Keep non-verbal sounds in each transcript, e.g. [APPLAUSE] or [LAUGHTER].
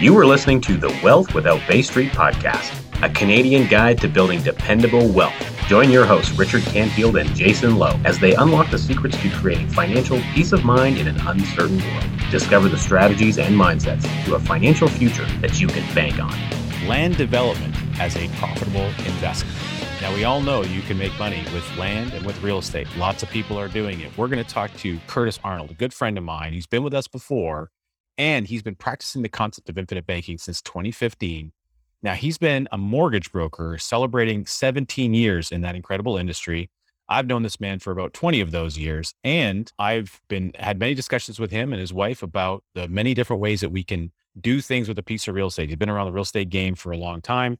You are listening to the Wealth Without Bay Street podcast, a Canadian guide to building dependable wealth. Join your hosts, Richard Canfield and Jason Lowe, as they unlock the secrets to creating financial peace of mind in an uncertain world. Discover the strategies and mindsets to a financial future that you can bank on. Land development as a profitable investment. Now, we all know you can make money with land and with real estate. Lots of people are doing it. We're going to talk to Curtis Arnold, a good friend of mine. He's been with us before, and he's been practicing the concept of infinite banking since 2015. Now, he's been a mortgage broker celebrating 17 years in that incredible industry. I've known this man for about 20 of those years, and I've been had many discussions with him and his wife about the many different ways that we can do things with a piece of real estate. He's been around the real estate game for a long time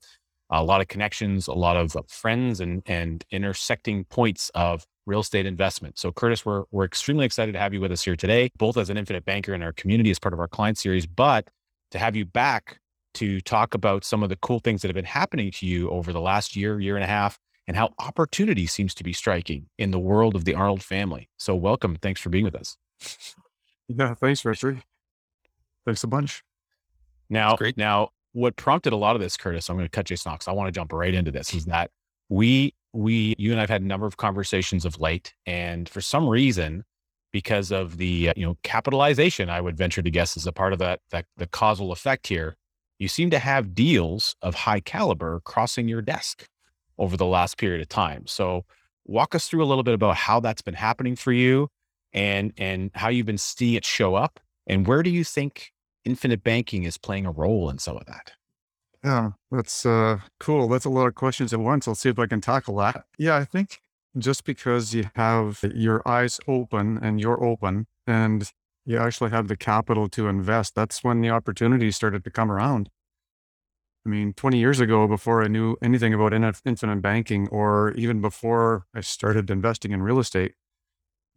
a lot of connections, a lot of friends and, and intersecting points of real estate investment. So Curtis, we're, we're extremely excited to have you with us here today, both as an infinite banker in our community as part of our client series, but to have you back to talk about some of the cool things that have been happening to you over the last year, year and a half, and how opportunity seems to be striking in the world of the Arnold family. So welcome. Thanks for being with us. Yeah, thanks, Richard. Thanks a bunch. Now, great. Now, what prompted a lot of this, Curtis, I'm going to cut Jason off because I want to jump right into this, is that we, we, you and I've had a number of conversations of late. And for some reason, because of the, uh, you know, capitalization, I would venture to guess is a part of that, that the causal effect here, you seem to have deals of high caliber crossing your desk over the last period of time. So walk us through a little bit about how that's been happening for you and, and how you've been seeing it show up and where do you think infinite banking is playing a role in some of that. Yeah, that's uh, cool. That's a lot of questions at once. I'll see if I can tackle that. Yeah, I think just because you have your eyes open and you're open and you actually have the capital to invest, that's when the opportunities started to come around. I mean, 20 years ago, before I knew anything about infinite banking, or even before I started investing in real estate,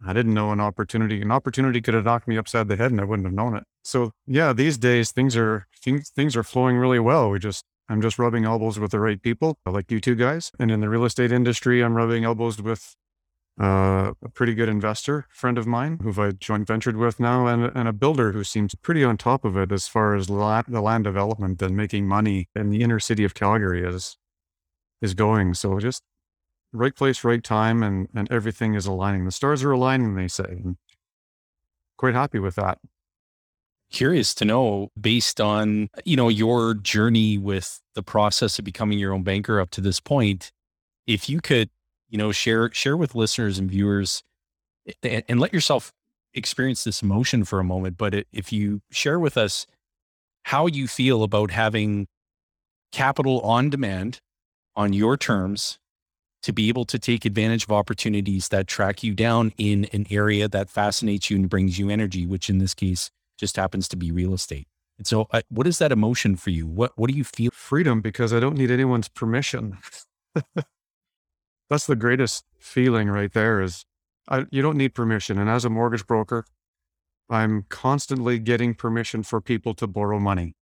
I didn't know an opportunity. An opportunity could have knocked me upside the head and I wouldn't have known it. So yeah, these days things are things things are flowing really well. We just I'm just rubbing elbows with the right people, like you two guys. And in the real estate industry, I'm rubbing elbows with uh, a pretty good investor friend of mine who I joint ventured with now, and, and a builder who seems pretty on top of it as far as la- the land development and making money in the inner city of Calgary is is going. So just right place, right time, and and everything is aligning. The stars are aligning, they say. And quite happy with that. Curious to know, based on you know your journey with the process of becoming your own banker up to this point, if you could, you know, share share with listeners and viewers, and, and let yourself experience this emotion for a moment. But if you share with us how you feel about having capital on demand on your terms to be able to take advantage of opportunities that track you down in an area that fascinates you and brings you energy, which in this case just happens to be real estate. And so, uh, what is that emotion for you? What What do you feel? Freedom, because I don't need anyone's permission. [LAUGHS] That's the greatest feeling right there. Is I, you don't need permission, and as a mortgage broker, I'm constantly getting permission for people to borrow money.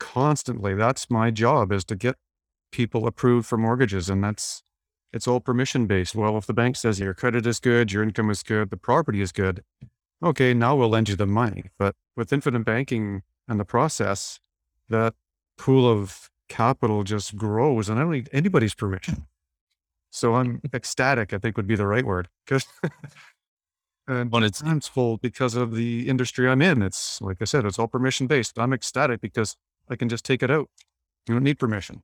Constantly, that's my job is to get people approved for mortgages, and that's it's all permission based. Well, if the bank says your credit is good, your income is good, the property is good, okay, now we'll lend you the money. But with infinite banking and the process, that pool of capital just grows and I don't need anybody's permission. So I'm [LAUGHS] ecstatic, I think would be the right word. Because [LAUGHS] and when it's I'm full because of the industry I'm in. It's like I said, it's all permission based. I'm ecstatic because I can just take it out. You don't need permission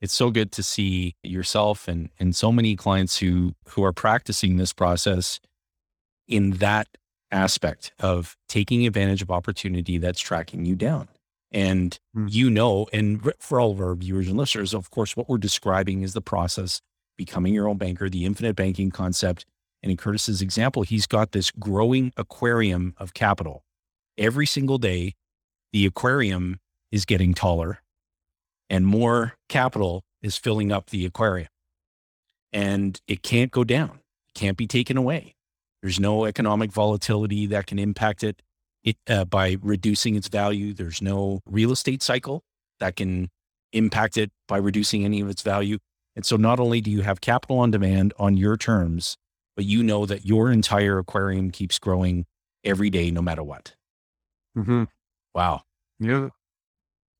it's so good to see yourself and and so many clients who who are practicing this process in that aspect of taking advantage of opportunity that's tracking you down. And mm. you know and for all of our viewers and listeners of course what we're describing is the process becoming your own banker the infinite banking concept. And in curtis's example he's got this growing aquarium of capital. Every single day the aquarium is getting taller and more capital is filling up the aquarium. And it can't go down, it can't be taken away. There's no economic volatility that can impact it, it uh, by reducing its value. There's no real estate cycle that can impact it by reducing any of its value. And so not only do you have capital on demand on your terms, but you know that your entire aquarium keeps growing every day, no matter what. Mm-hmm. Wow. Yeah.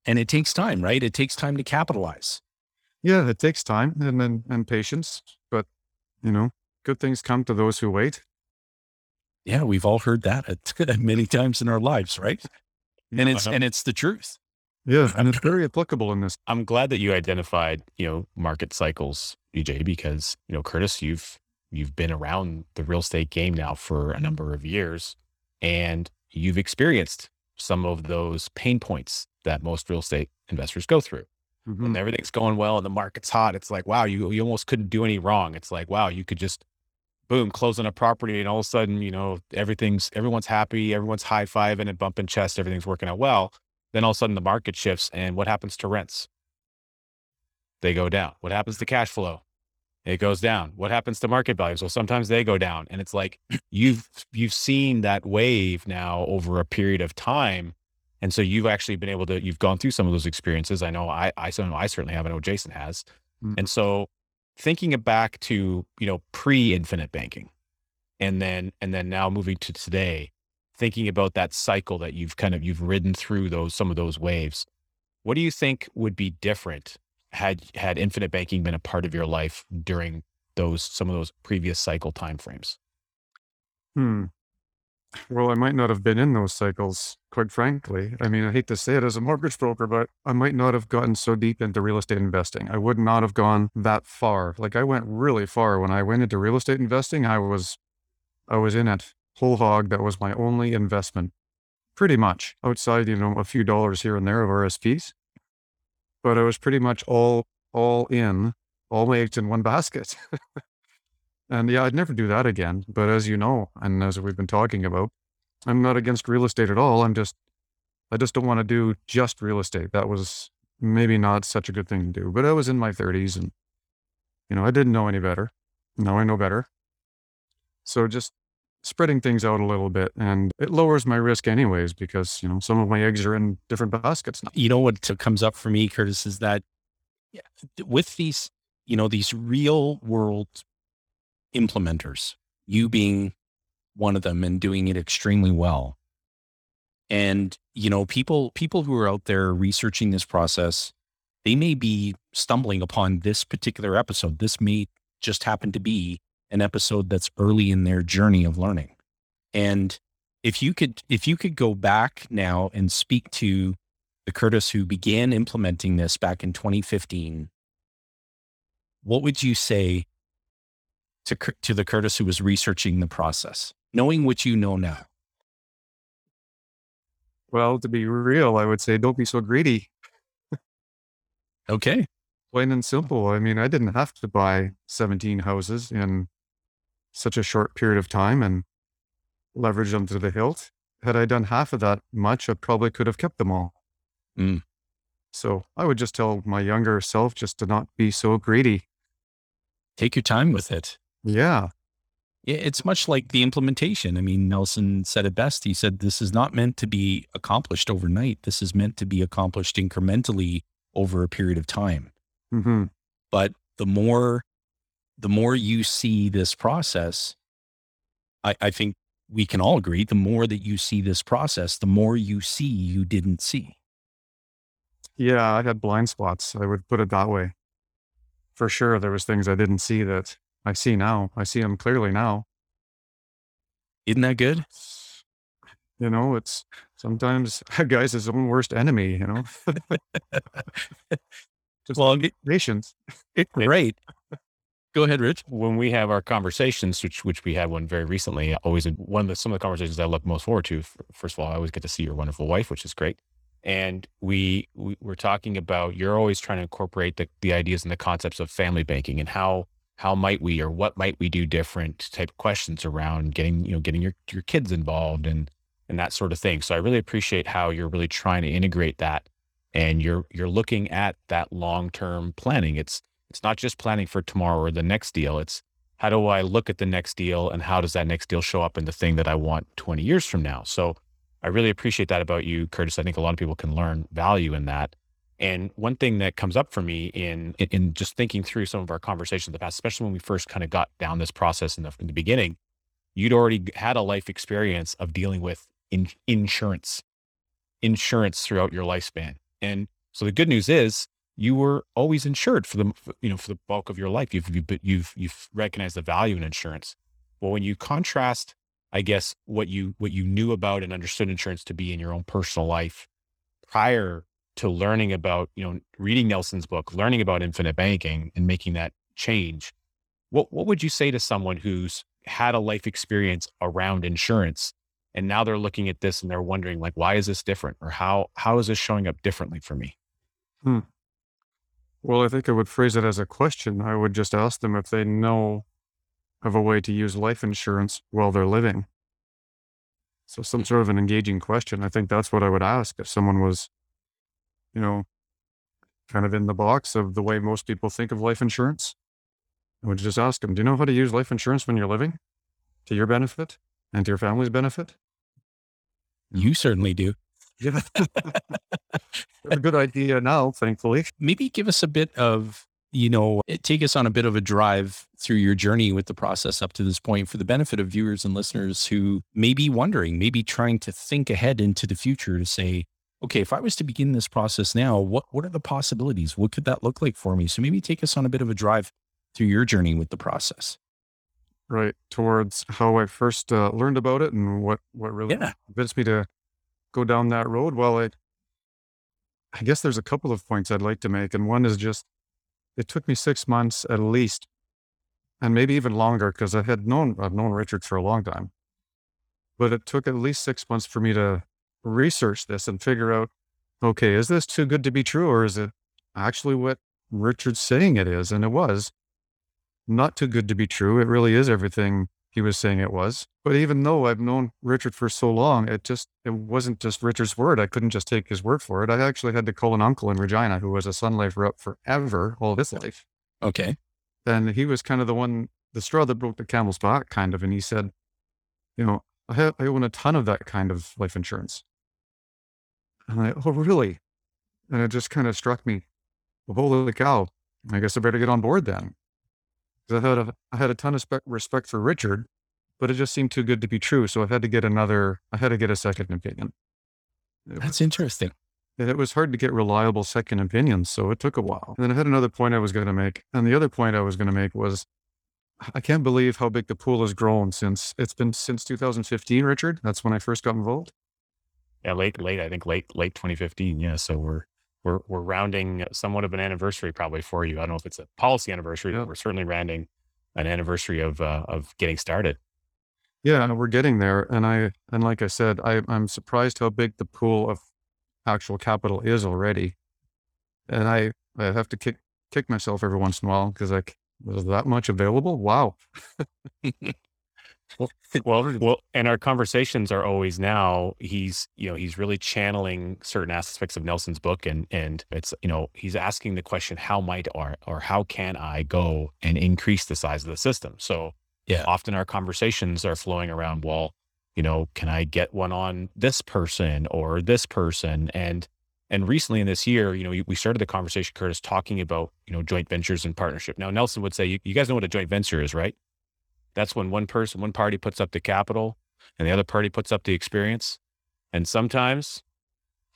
And it takes time, right? It takes time to capitalize. Yeah, it takes time and then and patience, but you know, good things come to those who wait. Yeah, we've all heard that [LAUGHS] many times in our lives, right? And it's and it's the truth. Yeah, [LAUGHS] and it's very applicable in this. I'm glad that you identified, you know, market cycles, EJ, because you know, Curtis, you've you've been around the real estate game now for a number of years, and you've experienced some of those pain points that most real estate investors go through. Mm-hmm. When everything's going well and the market's hot, it's like, wow, you you almost couldn't do any wrong. It's like, wow, you could just boom, close on a property and all of a sudden, you know, everything's everyone's happy, everyone's high fiving and bumping chest, everything's working out well. Then all of a sudden the market shifts and what happens to rents? They go down. What happens to cash flow? It goes down. What happens to market values? Well, sometimes they go down. And it's like [CLEARS THROAT] you've you've seen that wave now over a period of time. And so you've actually been able to, you've gone through some of those experiences. I know I I, I certainly have, I know Jason has. Mm-hmm. And so thinking back to, you know, pre-infinite banking and then and then now moving to today, thinking about that cycle that you've kind of you've ridden through those some of those waves what do you think would be different had had infinite banking been a part of your life during those some of those previous cycle timeframes hmm. Well i might not have been in those cycles quite frankly. I mean i hate to say it as a mortgage broker but i might not have gotten so deep into real estate investing. I would not have gone that far. Like i went really far. When i went into real estate investing i was i was in it whole hog. That was my only investment, pretty much outside, you know, a few dollars here and there of RSPs. But I was pretty much all, all in, all my eggs in one [LAUGHS] basket. and yeah, I'd never do that again. But as you know, and as we've been talking about, I'm not against real estate at all. I'm just, I just don't want to do just real estate. That was maybe not such a good thing to do. But I was in my 30s and, you know, I didn't know any better. Now I know better. So just spreading things out a little bit and it lowers my risk anyways because you know some of my eggs are in different baskets now. you know what comes up for me curtis is that with these you know these real world implementers you being one of them and doing it extremely well and you know people people who are out there researching this process they may be stumbling upon this particular episode this may just happen to be an episode that's early in their journey of learning. And if you could, if you could go back now and speak to the Curtis who began implementing this back in 2015, what would you say to, to the Curtis who was researching the process, knowing what you know now? Well, to be real, I would say don't be so greedy. okay. Plain and simple. I mean, I didn't have to buy 17 houses in such a short period of time and leveraged them to the hilt. Had I done half of that much, I probably could have kept them all. Mm. So I would just tell my younger self just to not be so greedy. Take your time with it. Yeah. Yeah, it's much like the implementation. I mean, Nelson said it best. He said, This is not meant to be accomplished overnight. This is meant to be accomplished incrementally over a period of time. Mm-hmm. But the more the more you see this process, I, I think we can all agree the more that you see this process, the more you see you didn't see. Yeah, I had blind spots. I would put it that way. For sure, there was things I didn't see that I see now. I see them clearly now. Isn't that good? You know, it's sometimes [LAUGHS] a guy's his own worst enemy. You know. [LAUGHS] [LAUGHS] Just well, patience. Right. Go ahead, Rich. When we have our conversations, which which we had one very recently, always one of the some of the conversations I look most forward to. First of all, I always get to see your wonderful wife, which is great. And we, we we're talking about you're always trying to incorporate the, the ideas and the concepts of family banking and how how might we or what might we do different type of questions around getting you know getting your your kids involved and and that sort of thing. So I really appreciate how you're really trying to integrate that and you're you're looking at that long term planning. It's it's not just planning for tomorrow or the next deal. It's how do I look at the next deal and how does that next deal show up in the thing that I want 20 years from now? So I really appreciate that about you, Curtis. I think a lot of people can learn value in that. And one thing that comes up for me in in just thinking through some of our conversations in the past, especially when we first kind of got down this process in the, in the beginning, you'd already had a life experience of dealing with in, insurance, insurance throughout your lifespan. And So the good news is you were always insured for the you know for the bulk of your life. You've you've you've, you've recognized the value in insurance. Well, when you contrast, I guess what you what you knew about and understood insurance to be in your own personal life prior to learning about you know reading Nelson's book, learning about infinite banking, and making that change. What what would you say to someone who's had a life experience around insurance and now they're looking at this and they're wondering like why is this different or how how is this showing up differently for me Hmm. Well, I think I would phrase it as a question. I would just ask them if they know of a way to use life insurance while they're living. So some sort of an engaging question. I think that's what I would ask if someone was, you know, kind of in the box of the way most people think of life insurance. I would just ask them, do you know how to use life insurance when you're living to your benefit and to your family's benefit? You certainly do. Yeah. [LAUGHS] a good idea now, thankfully. Maybe give us a bit of, you know, eh, take us on a bit of a drive through your journey with the process up to this point for the benefit of viewers and listeners who may be wondering, maybe trying to think ahead into the future to say, okay, if I was to begin this process now, what, what are the possibilities? What could that look like for me? So maybe take us on a bit of a drive through your journey with the process. Right. Towards how I first uh, learned about it and what, what really Yeah. convinced me to go down that road. Well, I, I guess there's a couple of points I'd like to make. And one is just, it took me six months at least, and maybe even longer because I had known, I've known Richard for a long time, but it took at least six months for me to research this and figure out, okay, is this too good to be true? Or is it actually what Richard's saying it is? And it was not too good to be true. It really is everything he was saying it was. But even though I've known Richard for so long, it just it wasn't just Richard's word. I couldn't just take his word for it. I actually had to call an uncle in Regina who was a Sun Life rep forever, all his life. Okay. And he was kind of the one, the straw that broke the camel's back, kind of. And he said, you know, I, have, I own a ton of that kind of life insurance. And I, oh, really? And it just kind of struck me, well, holy cow, I guess I better get on board then. Because I had a, I had a ton of spe- respect for Richard, but it just seemed too good to be true. So I had to get another, I had to get a second opinion. It That's interesting. and it was hard to get reliable second opinions, so it took a while. And then I had another point I was going to make. And the other point I was going to make was I can't believe how big the pool has grown since it's been since 2015, Richard. That's when I first got involved. yeah late late i think late late 2015 yeah so we're we're we're rounding somewhat of an anniversary probably for you i don't know if it's a policy anniversary Yeah. but we're certainly rounding an anniversary of uh, of getting started Yeah, we're getting there. And I and like I said, I, I'm surprised how big the pool of actual capital is already. And I I have to kick kick myself every once in a while because like was that much available? Wow. [LAUGHS] well hmm. well and our conversations are always now he's you know he's really channeling certain aspects of nelson's book and and it's you know he's asking the question how might or or how can i go and increase the size of the system? So Yeah. often our conversations are flowing around well you know can i get one on this person or this person? And and recently in this year you know we- we started the conversation curtis talking about you know joint ventures and partnership. Now nelson would say you, you guys know what a joint venture is right that's when one person, one party puts up the capital and the other party puts up the experience. And sometimes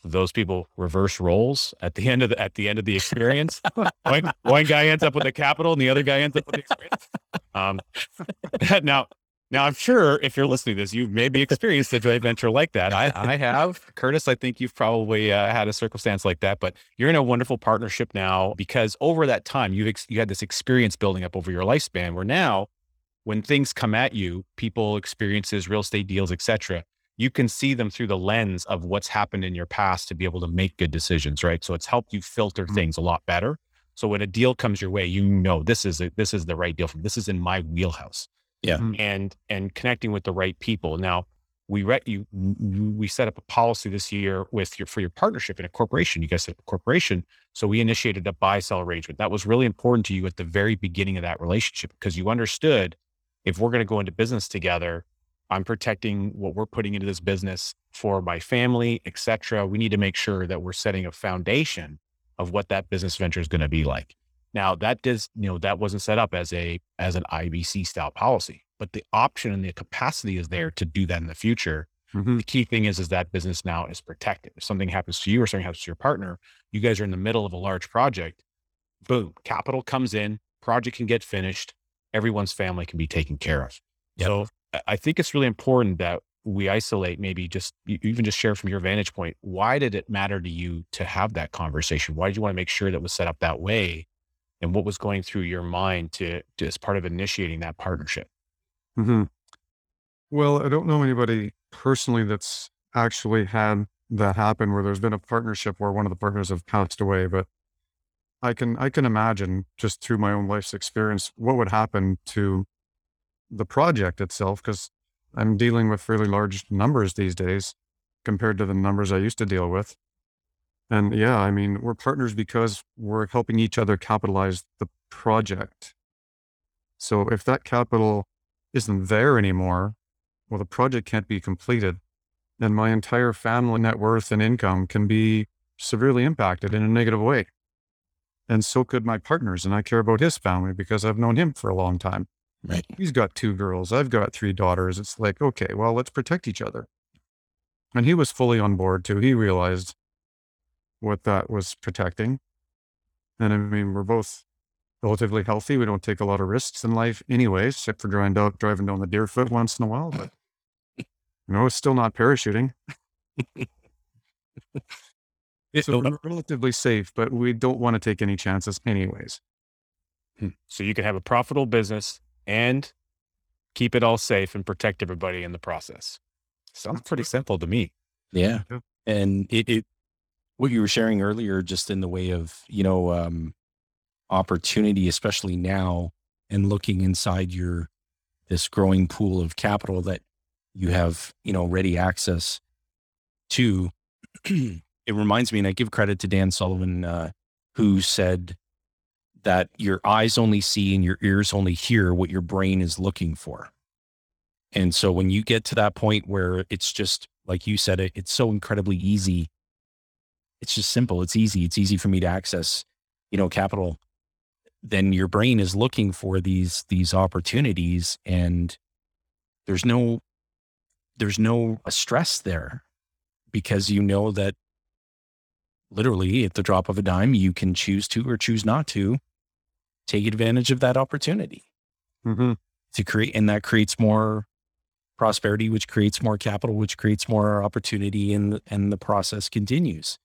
those people reverse roles at the end of the at the end of the experience. [LAUGHS] one, one guy ends up with the capital and the other guy ends up with the experience. Um, [LAUGHS] now, now I'm sure if you're listening to this, you've maybe experienced a joint venture like that. I, I have. Curtis, I think you've probably uh, had a circumstance like that, but you're in a wonderful partnership now because over that time you've ex- you had this experience building up over your lifespan where now when things come at you, people, experiences, real estate deals, etc., you can see them through the lens of what's happened in your past to be able to make good decisions, right? So it's helped you filter Mhm. things a lot better. So when a deal comes your way, you know this is a, this is the right deal for me. This is in my wheelhouse. Yeah. Mhm. And and connecting with the right people. Now we re- you we set up a policy this year with your for your partnership in a corporation. You guys set a corporation. So we initiated a buy sell arrangement. That was really important to you at the very beginning of that relationship because you understood if we're going to go into business together, I'm protecting what we're putting into this business for my family, et cetera. We need to make sure that we're setting a foundation of what that business venture is going to be like. Now that does, you know, that wasn't set up as a as an IBC style policy, but the option and the capacity is there to do that in the future. Mm-hmm. The key thing is, is that business now is protected. If something happens to you or something happens to your partner, you guys are in the middle of a large project. Boom, capital comes in, project can get finished, everyone's family can be taken care of. Yep. So I think it's really important that we isolate maybe just even just share from your vantage point why did it matter to you to have that conversation why did you want to make sure that was set up that way and what was going through your mind to, to as part of initiating that partnership mm-hmm. well i don't know anybody personally that's actually had that happen where there's been a partnership where one of the partners have passed away but i can i can imagine just through my own life's experience what would happen to the project itself because I'm dealing with fairly large numbers these days compared to the numbers I used to deal with. And yeah, I mean, we're partners because we're helping each other capitalize the project. So if that capital isn't there anymore, well, the project can't be completed. And my entire family net worth and income can be severely impacted in a negative way. And so could my partners. And I care about his family because I've known him for a long time. Right. He's got two girls. I've got three daughters. It's like, okay, well, let's protect each other. And he was fully on board too. He realized what that was protecting. And I mean, we're both relatively healthy. We don't take a lot of risks in life anyway, except for driving down, driving down the Deerfoot once in a while. But, you know, it's still not parachuting. [LAUGHS] so we're relatively safe, but we don't want to take any chances anyways. Hmm. So you can have a profitable business and keep it all safe and protect everybody in the process. Sounds pretty simple to me. Yeah. And it, it, what you were sharing earlier, just in the way of, you know, um, opportunity, especially now and looking inside your, this growing pool of capital that you have, you know, ready access to, [CLEARS THROAT] it reminds me, and I give credit to Dan Sullivan, uh, who said, that your eyes only see and your ears only hear what your brain is looking for. And so when you get to that point where it's just, like you said, it, it's so incredibly easy. It's just simple. It's easy. It's easy for me to access, you know, capital. Then your brain is looking for these, these opportunities and there's no, there's no stress there because you know that literally at the drop of a dime, you can choose to or choose not to take advantage of that opportunity mm-hmm. to create, and that creates more prosperity, which creates more capital, which creates more opportunity, and and the process continues.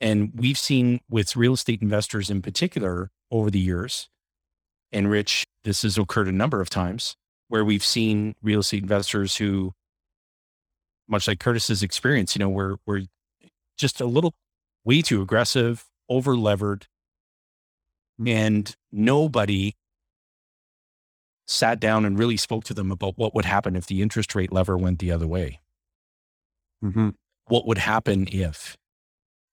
And we've seen with real estate investors in particular over the years, and Rich, this has occurred a number of times where we've seen real estate investors who, much like Curtis's experience, you know, we're we're just a little way too aggressive, over levered, and nobody sat down and really spoke to them about what would happen if the interest rate lever went the other way. Mm-hmm. What would happen if,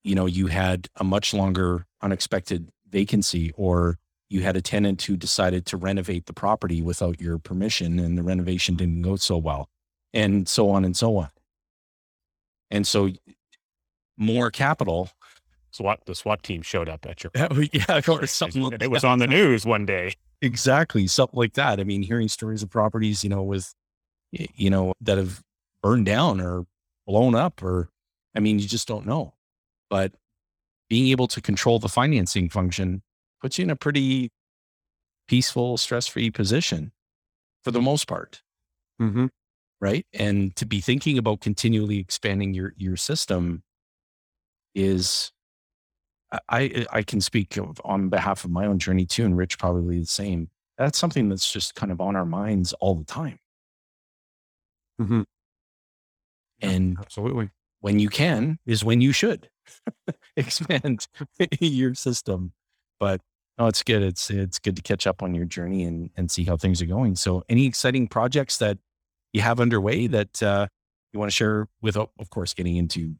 you know, you had a much longer unexpected vacancy or you had a tenant who decided to renovate the property without your permission and the renovation didn't go so well and so on and so on. And so more capital SWAT the SWAT team showed up at your [LAUGHS] yeah, or something. It, [LAUGHS] it was on the news one day. Exactly, something like that. I mean, hearing stories of properties, you know, with you know that have burned down or blown up, or I mean, you just don't know. But being able to control the financing function puts you in a pretty peaceful, stress-free position for the most part. Mm-hmm. Right, and to be thinking about continually expanding your your system is I I can speak on behalf of my own journey too, and Rich probably the same. That's something that's just kind of on our minds all the time. Mm-hmm. And absolutely, when you can is when you should [LAUGHS] expand [LAUGHS] your system. But no, it's good. It's it's good to catch up on your journey and and see how things are going. So, any exciting projects that you have underway that uh, you want to share with, of course, getting into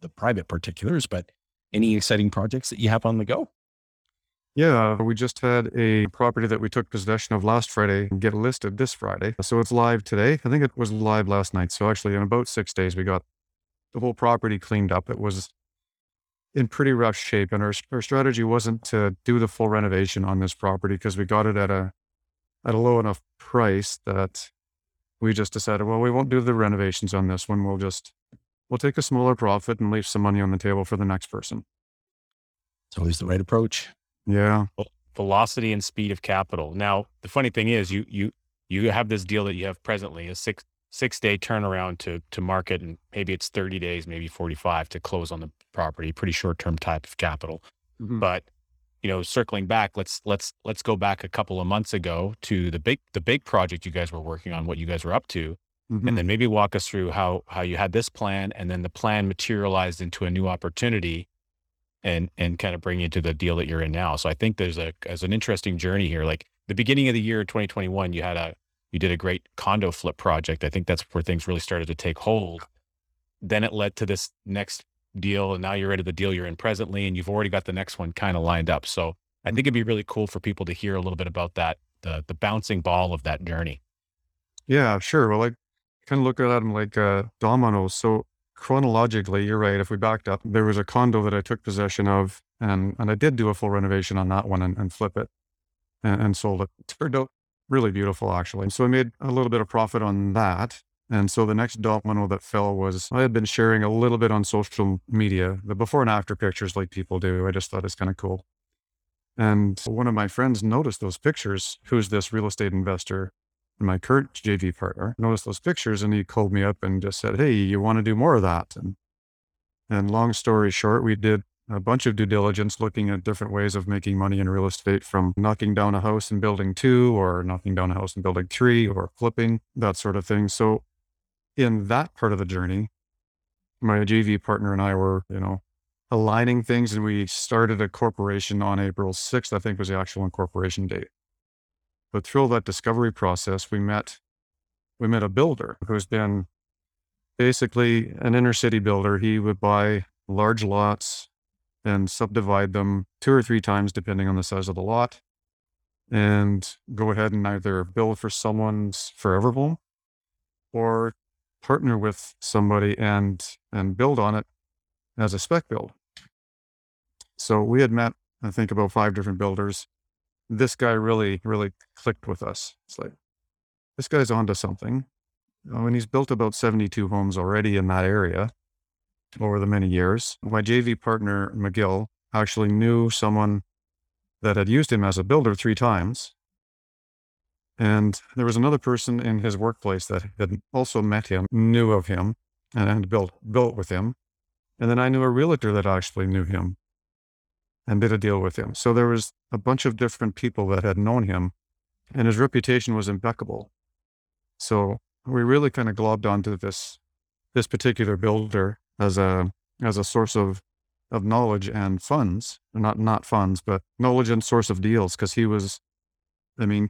the private particulars, but any exciting projects that you have on the go? Yeah, we just had a property that we took possession of last Friday and get listed this Friday. So it's live today. I think it was live last night. So actually, in about six days, we got the whole property cleaned up. It was in pretty rough shape, and our our strategy wasn't to do the full renovation on this property because we got it at a at a low enough price that we just decided, well, we won't do the renovations on this one. We'll just, we'll take a smaller profit and leave some money on the table for the next person. It's always the right approach. Yeah. Velocity and speed of capital. Now, the funny thing is you, you, you have this deal that you have presently a six, six day turnaround to, to market. And maybe it's 30 days, maybe 45 to close on the property, pretty short term type of capital. Mhm. But you know, circling back, let's let's let's go back a couple of months ago to the big the big project you guys were working on, what you guys were up to, Mhm. and then maybe walk us through how how you had this plan, and then the plan materialized into a new opportunity, and and kind of bring you to the deal that you're in now. So I think there's a as an interesting journey here. Like the beginning of the year 2021, you had a you did a great condo flip project. I think that's where things really started to take hold. Then it led to this next deal, and now you're into the deal you're in presently, and you've already got the next one kind of lined up. So I think it'd be really cool for people to hear a little bit about that the the bouncing ball of that journey. Yeah, sure. Well, I kind of look at them like uh, dominoes. So chronologically, you're right. If we backed up, there was a condo that I took possession of, and and I did do a full renovation on that one and, and flip it, and, and sold it. It turned out really beautiful, actually. So I made a little bit of profit on that. And so the next domino that fell was I had been sharing a little bit on social media, the before and after pictures, like people do. I just thought it's kind of cool. And one of my friends noticed those pictures, who's this real estate investor my current JV partner noticed those pictures and he called me up and just said, Hey, you want to do more of that? And, and long story short, we did a bunch of due diligence looking at different ways of making money in real estate from knocking down a house and building two or knocking down a house and building three or flipping, that sort of thing. So in that part of the journey, my JV partner and I were, you know, aligning things and we started a corporation on April 6th, I think was the actual incorporation date. But through that discovery process, we met we met a builder who's been basically an inner city builder. He would buy large lots and subdivide them two or three times depending on the size of the lot and go ahead and either build for someone's forever home or partner with somebody and and build on it as a spec build. So we had met, I think, about five different builders this guy really, really clicked with us. It's like, this guy's onto something. You know, and he's built about 72 homes already in that area over the many years. My JV partner, McGill, actually knew someone that had used him as a builder three times. And there was another person in his workplace that had also met him, knew of him, and had built, built with him. And then I knew a realtor that actually knew him and did a deal with him. So there was a bunch of different people that had known him, and his reputation was impeccable. So we really kind of globbed onto this this particular builder as a as a source of of knowledge and funds, not not funds, but knowledge and source of deals. Because he was, I mean,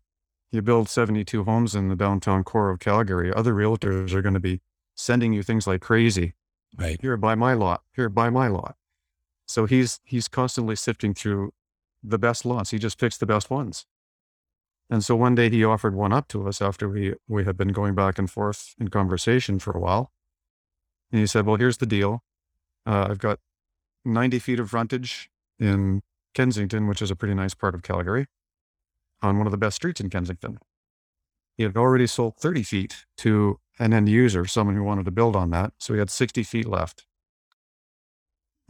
you build seventy two homes in the downtown core of Calgary. Other realtors are going to be sending you things like crazy. Right. Here, buy my lot. Here, buy my lot. So he's he's constantly sifting through the best lots. He just picks the best ones. And so one day he offered one up to us after we we had been going back and forth in conversation for a while. And he said, "Well, here's the deal. Uh, I've got 90 feet of frontage in Kensington, which is a pretty nice part of Calgary, on one of the best streets in Kensington. He had already sold 30 feet to an end user, someone who wanted to build on that. So he had 60 feet left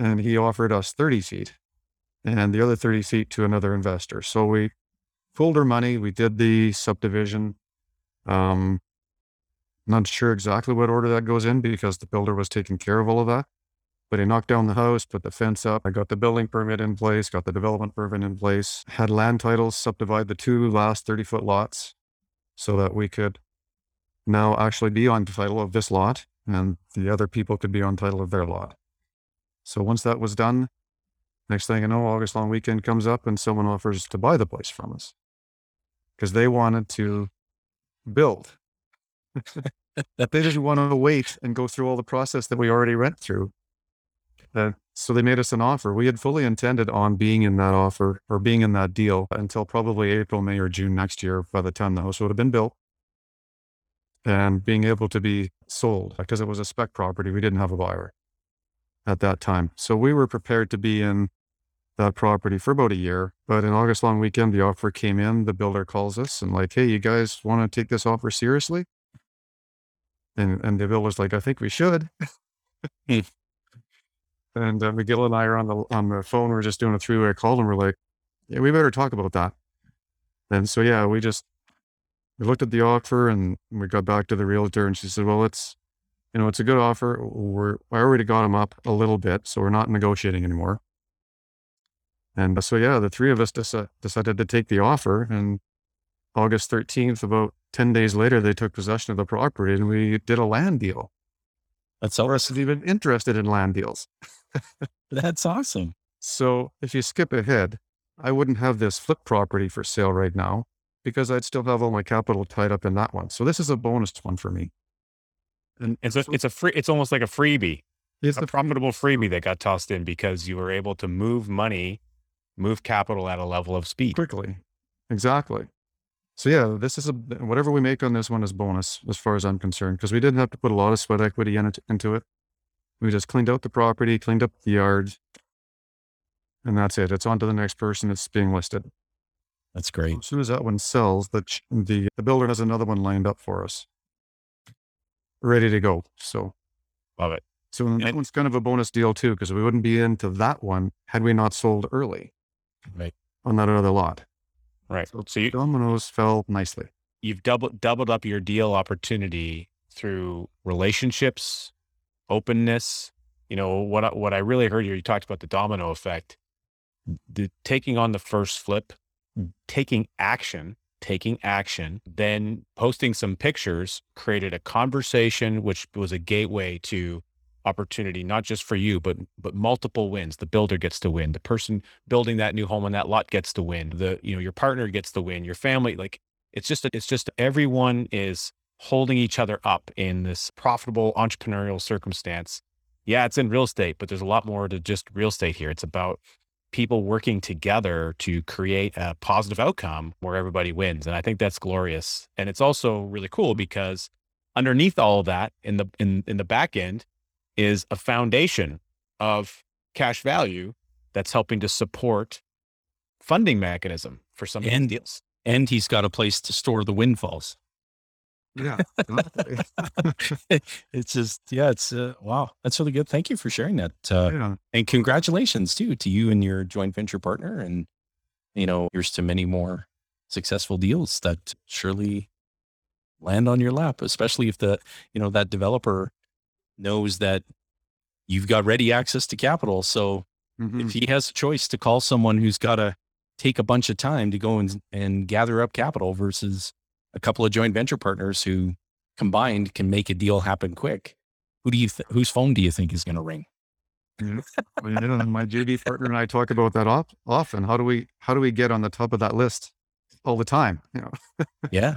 and he offered us 30 feet and the other 30 feet to another investor. So we pulled our money. We did the subdivision. Um, not sure exactly what order that goes in because the builder was taking care of all of that. But he knocked down the house, put the fence up. I got the building permit in place, got the development permit in place, had land titles, subdivide the two last 30 foot lots so that we could now actually be on title of this lot and the other people could be on title of their lot. So once that was done, next thing you know, August long weekend comes up and someone offers to buy the place from us because they wanted to build. they didn't want to wait and go through all the process that we already went through. Uh, so they made us an offer. We had fully intended on being in that offer or being in that deal until probably April, May, or June next year by the time the house would have been built and being able to be sold because it was a spec property. We didn't have a buyer at that time. So we were prepared to be in that property for about a year. But in August long weekend, the offer came in. The builder calls us and like, hey, you guys want to take this offer seriously? And and the builder's like, I think we should. [LAUGHS] And uh, McGill and I are on the on the phone. We're just doing a three way call, and we're like, yeah, we better talk about that. And so yeah, we just we looked at the offer and we got back to the realtor, and she said, well, it's you know, it's a good offer. We're I already got him up a little bit, so we're not negotiating anymore. And uh, so yeah, the three of us deci- decided to take the offer, and August 13th, about 10 days later, they took possession of the property and we did a land deal. That's awesome. us even interested in land deals. That's awesome. So if you skip ahead, I wouldn't have this flip property for sale right now because I'd still have all my capital tied up in that one. So this is a bonus one for me. And It's a, it's a free, it's almost like a freebie, it's a the profitable freebie that got tossed in because you were able to move money, move capital at a level of speed. quickly. Exactly. So yeah, this is a whatever we make on this one is bonus as far as I'm concerned because we didn't have to put a lot of sweat equity in it, into it. We just cleaned out the property, cleaned up the yard, and that's it. It's on to the next person. It's being listed. That's great. As soon as that one sells, the the the builder has another one lined up for us, ready to go. So Love it. so that one's kind of a bonus deal too because we wouldn't be into that one had we not sold early Right. on that other lot. Right. So So you, dominoes fell nicely. you've doubled doubled up your deal opportunity through relationships, openness. You know what? I, what I really heard here, you talked about the domino effect, the taking on the first flip, taking action, taking action, then posting some pictures created a conversation, which was a gateway to opportunity, not just for you, but but multiple wins. The builder gets to win. The person building that new home on that lot gets to win. The you know your partner gets to win. Your family, like it's just it's just everyone is holding each other up in this profitable entrepreneurial circumstance. Yeah, it's in real estate, but there's a lot more to just real estate here. It's about people working together to create a positive outcome where everybody wins. And I think that's glorious. And it's also really cool because underneath all of that in the in in the back end is a foundation of cash value that's helping to support funding mechanism for some of And- deals. And he's got a place to store the windfalls. Yeah. [LAUGHS] it's just, yeah, it's, uh, wow, that's really good. Thank you for sharing that. Uh, yeah. and congratulations too to you and your joint venture partner. And, you know, here's to many more successful deals that surely land on your lap, especially if the, you know, that developer knows that you've got ready access to capital. So Mhm. if he has a choice to call someone who's got to take a bunch of time to go and, and gather up capital versus a couple of joint venture partners who combined can make a deal happen quick, who do you th- whose phone do you think is going to ring? Yeah. Well, you know, and my JV partner and I talk about that op- often. How do we how do we get on the top of that list all the time? You know. Yeah.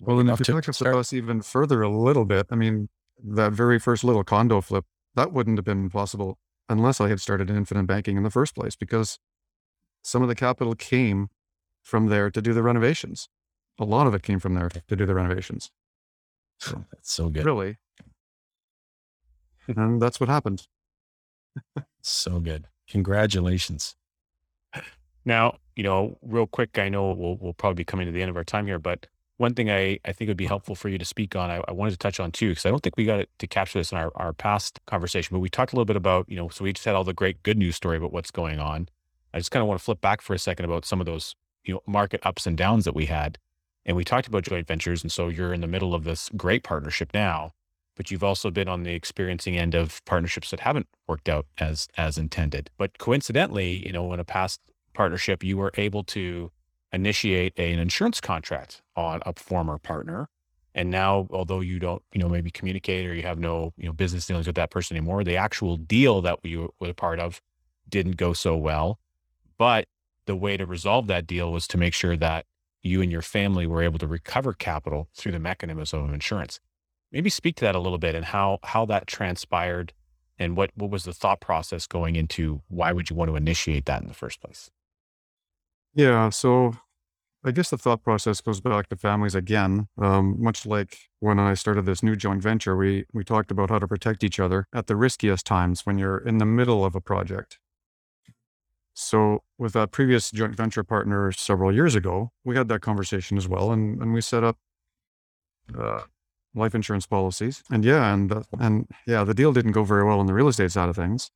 Well, and if Enough you to take us start. us even further a little bit, I mean, that very first little condo flip that wouldn't have been possible unless I had started infinite banking in the first place because some of the capital came from there to do the renovations. A lot of it came from there to do the renovations. So [SIGHS] That's so good. really, and that's what happened. So good. Congratulations. Now, you know, real quick, I know we'll, we'll probably be coming to the end of our time here, but one thing I, I think would be helpful for you to speak on, I, I wanted to touch on too, because I don't think we got it to capture this in our, our past conversation, but we talked a little bit about, you know, so we just had all the great good news story about what's going on. I just kind of want to flip back for a second about some of those, you know, market ups and downs that we had. And we talked about joint ventures. And so you're in the middle of this great partnership now, but you've also been on the experiencing end of partnerships that haven't worked out as as intended. But coincidentally, you know, in a past partnership, you were able to initiate an insurance contract on a former partner. And now, although you don't, you know, maybe communicate or you have no, you know, business dealings with that person anymore, the actual deal that you were a part of didn't go so well. But the way to resolve that deal was to make sure that you and your family were able to recover capital through the mechanism of insurance. Maybe speak to that a little bit and how how that transpired and what what was the thought process going into why would you want to initiate that in the first place? Yeah. So I guess the thought process goes back to families again. Um, much like when I started this new joint venture, we we talked about how to protect each other at the riskiest times when you're in the middle of a project. So with that previous joint venture partner several years ago, we had that conversation as well, and and we set up uh, life insurance policies. And yeah, and and yeah, the deal didn't go very well on the real estate side of things.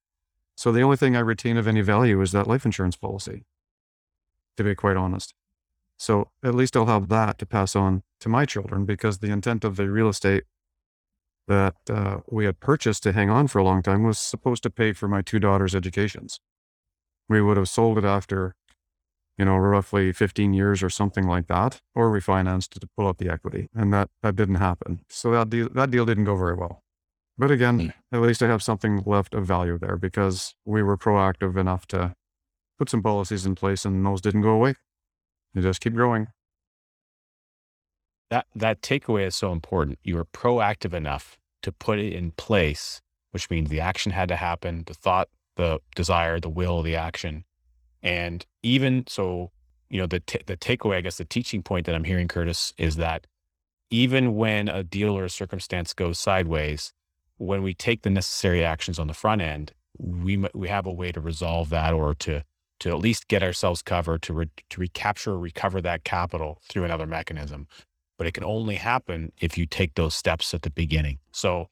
So the only thing I retain of any value is that life insurance policy, to be quite honest. So at least I'll have that to pass on to my children because the intent of the real estate that uh, we had purchased to hang on for a long time was supposed to pay for my two daughters' educations. We would have sold it after, you know, roughly 15 years or something like that, or refinanced to pull up the equity, and that that didn't happen. So that deal that deal didn't go very well. But again, mm. at least I have something left of value there because we were proactive enough to put some policies in place, and those didn't go away. They just keep growing that that takeaway is so important. You were proactive enough to put it in place, which means the action had to happen, the thought, the desire, the will, the action, and even so, you know, the t- the takeaway, I guess, the teaching point that I'm hearing, Curtis, is that even when a deal or a circumstance goes sideways, when we take the necessary actions on the front end, we we have a way to resolve that or to to at least get ourselves covered to re, to recapture or recover that capital through another mechanism but it can only happen if you take those steps at the beginning. So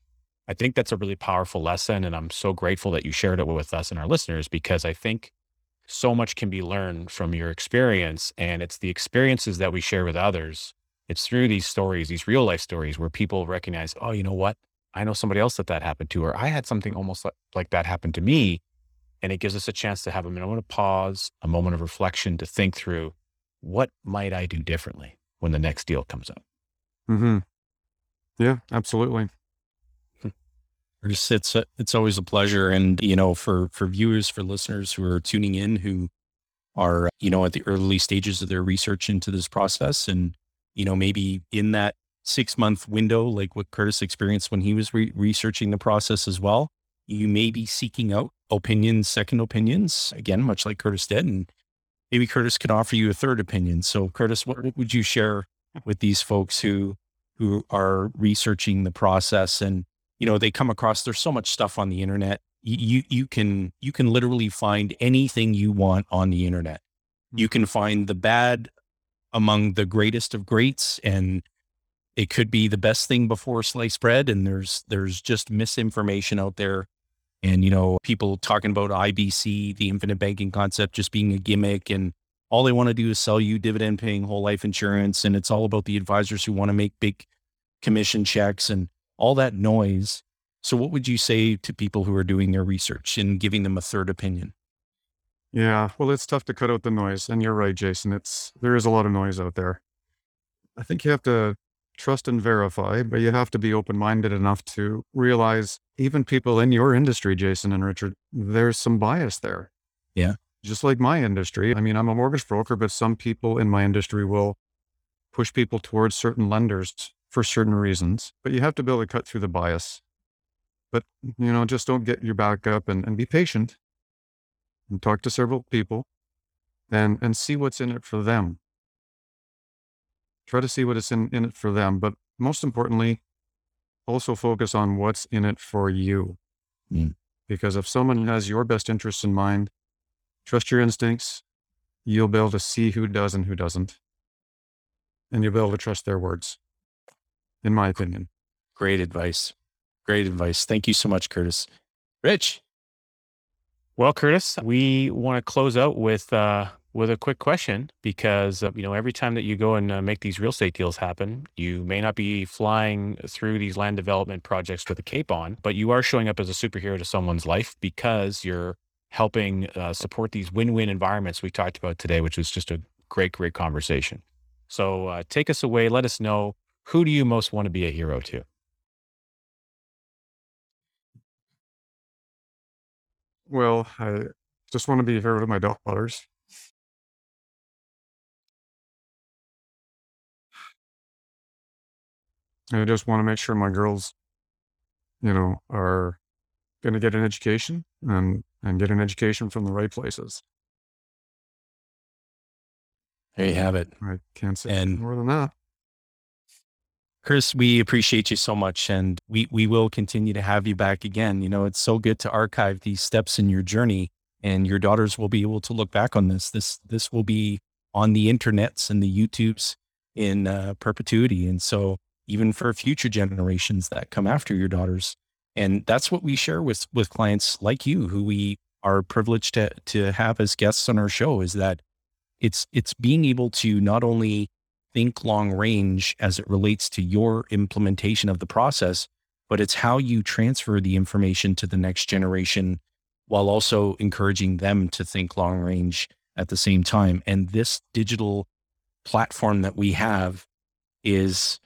I think that's a really powerful lesson. And I'm so grateful that you shared it with us and our listeners because I think so much can be learned from your experience. And it's the experiences that we share with others. It's through these stories, these real life stories where people recognize, oh, you know what? I know somebody else that that happened to, or I had something almost like, like that happen to me. And it gives us a chance to have a moment of pause, a moment of reflection to think through what might I do differently? when the next deal comes up. Mm-hmm. Yeah. Absolutely. It's it's it's always a pleasure, and you know, for for viewers, for listeners who are tuning in, who are you know at the early stages of their research into this process, and you know maybe in that six month window, like what Curtis experienced when he was re- researching the process as well, you may be seeking out opinions, second opinions, again, much like Curtis did, and maybe Curtis can offer you a third opinion. So, Curtis, what would you share with these folks who who are researching the process and you know they come across there's so much stuff on the internet you you can you can literally find anything you want on the internet. You mm-hmm. can find the bad among the greatest of greats and it could be the best thing before sliced bread and there's there's just misinformation out there. And you know people talking about IBC, the infinite banking concept, just being a gimmick, and all they want to do is sell you dividend paying whole life insurance, and it's all about the advisors who want to make big commission checks and all that noise. So, what would you say to people who are doing their research and giving them a third opinion? Yeah, well, it's tough to cut out the noise, and you're right, Jason. It's there is a lot of noise out there. I think you have to trust and verify, but you have to be open minded enough to realize even people in your industry, Jason and Richard, there's some bias there. Yeah. Just like my industry. I mean, I'm a mortgage broker, but some people in my industry will push people towards certain lenders for certain reasons. But you have to be able to cut through the bias. But, you know, just don't get your back up and, and be patient and talk to several people and, and see what's in it for them try to see what is in, in it for them. But most importantly, also focus on what's in it for you. Mm. Because if someone has your best interests in mind, trust your instincts, you'll be able to see who does and who doesn't. And you'll be able to trust their words, in my opinion. Great advice. Great advice. Thank you so much, Curtis. Rich. Well, Curtis, we want to close out with uh, with a quick question because uh, you know every time that you go and uh, make these real estate deals happen you may not be flying through these land development projects with a cape on but you are showing up as a superhero to someone's life because you're helping uh, support these win-win environments we talked about today which was just a great great conversation so uh, take us away let us know who do you most want to be a hero to well i just want to be a hero to my daughters And I just want to make sure my girls, you know, are going to get an education and, and get an education from the right places. There you have it. I can't say and more than that. Chris, we appreciate you so much and we, we will continue to have you back again. You know, it's so good to archive these steps in your journey and your daughters will be able to look back on this. This, this will be on the internets and the YouTubes in uh, perpetuity. And so even for future generations that come after your daughters. And that's what we share with with clients like you who we are privileged to to have as guests on our show is that it's it's being able to not only think long range as it relates to your implementation of the process, but it's how you transfer the information to the next generation while also encouraging them to think long range at the same time. And this digital platform that we have is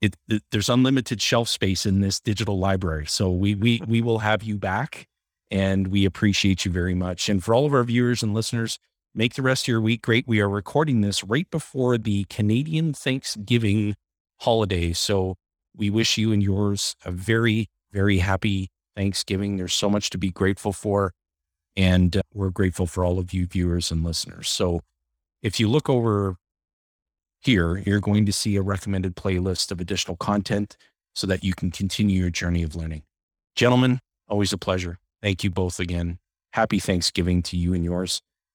it, it, there's unlimited shelf space in this digital library. So we we we will have you back and we appreciate you very much. And for all of our viewers and listeners, make the rest of your week great. We are recording this right before the Canadian Thanksgiving holiday. So we wish you and yours a very, very happy Thanksgiving. There's so much to be grateful for. And uh, we're grateful for all of you viewers and listeners. So if you look over here, you're going to see a recommended playlist of additional content so that you can continue your journey of learning. Gentlemen, always a pleasure. Thank you both again. Happy Thanksgiving to you and yours,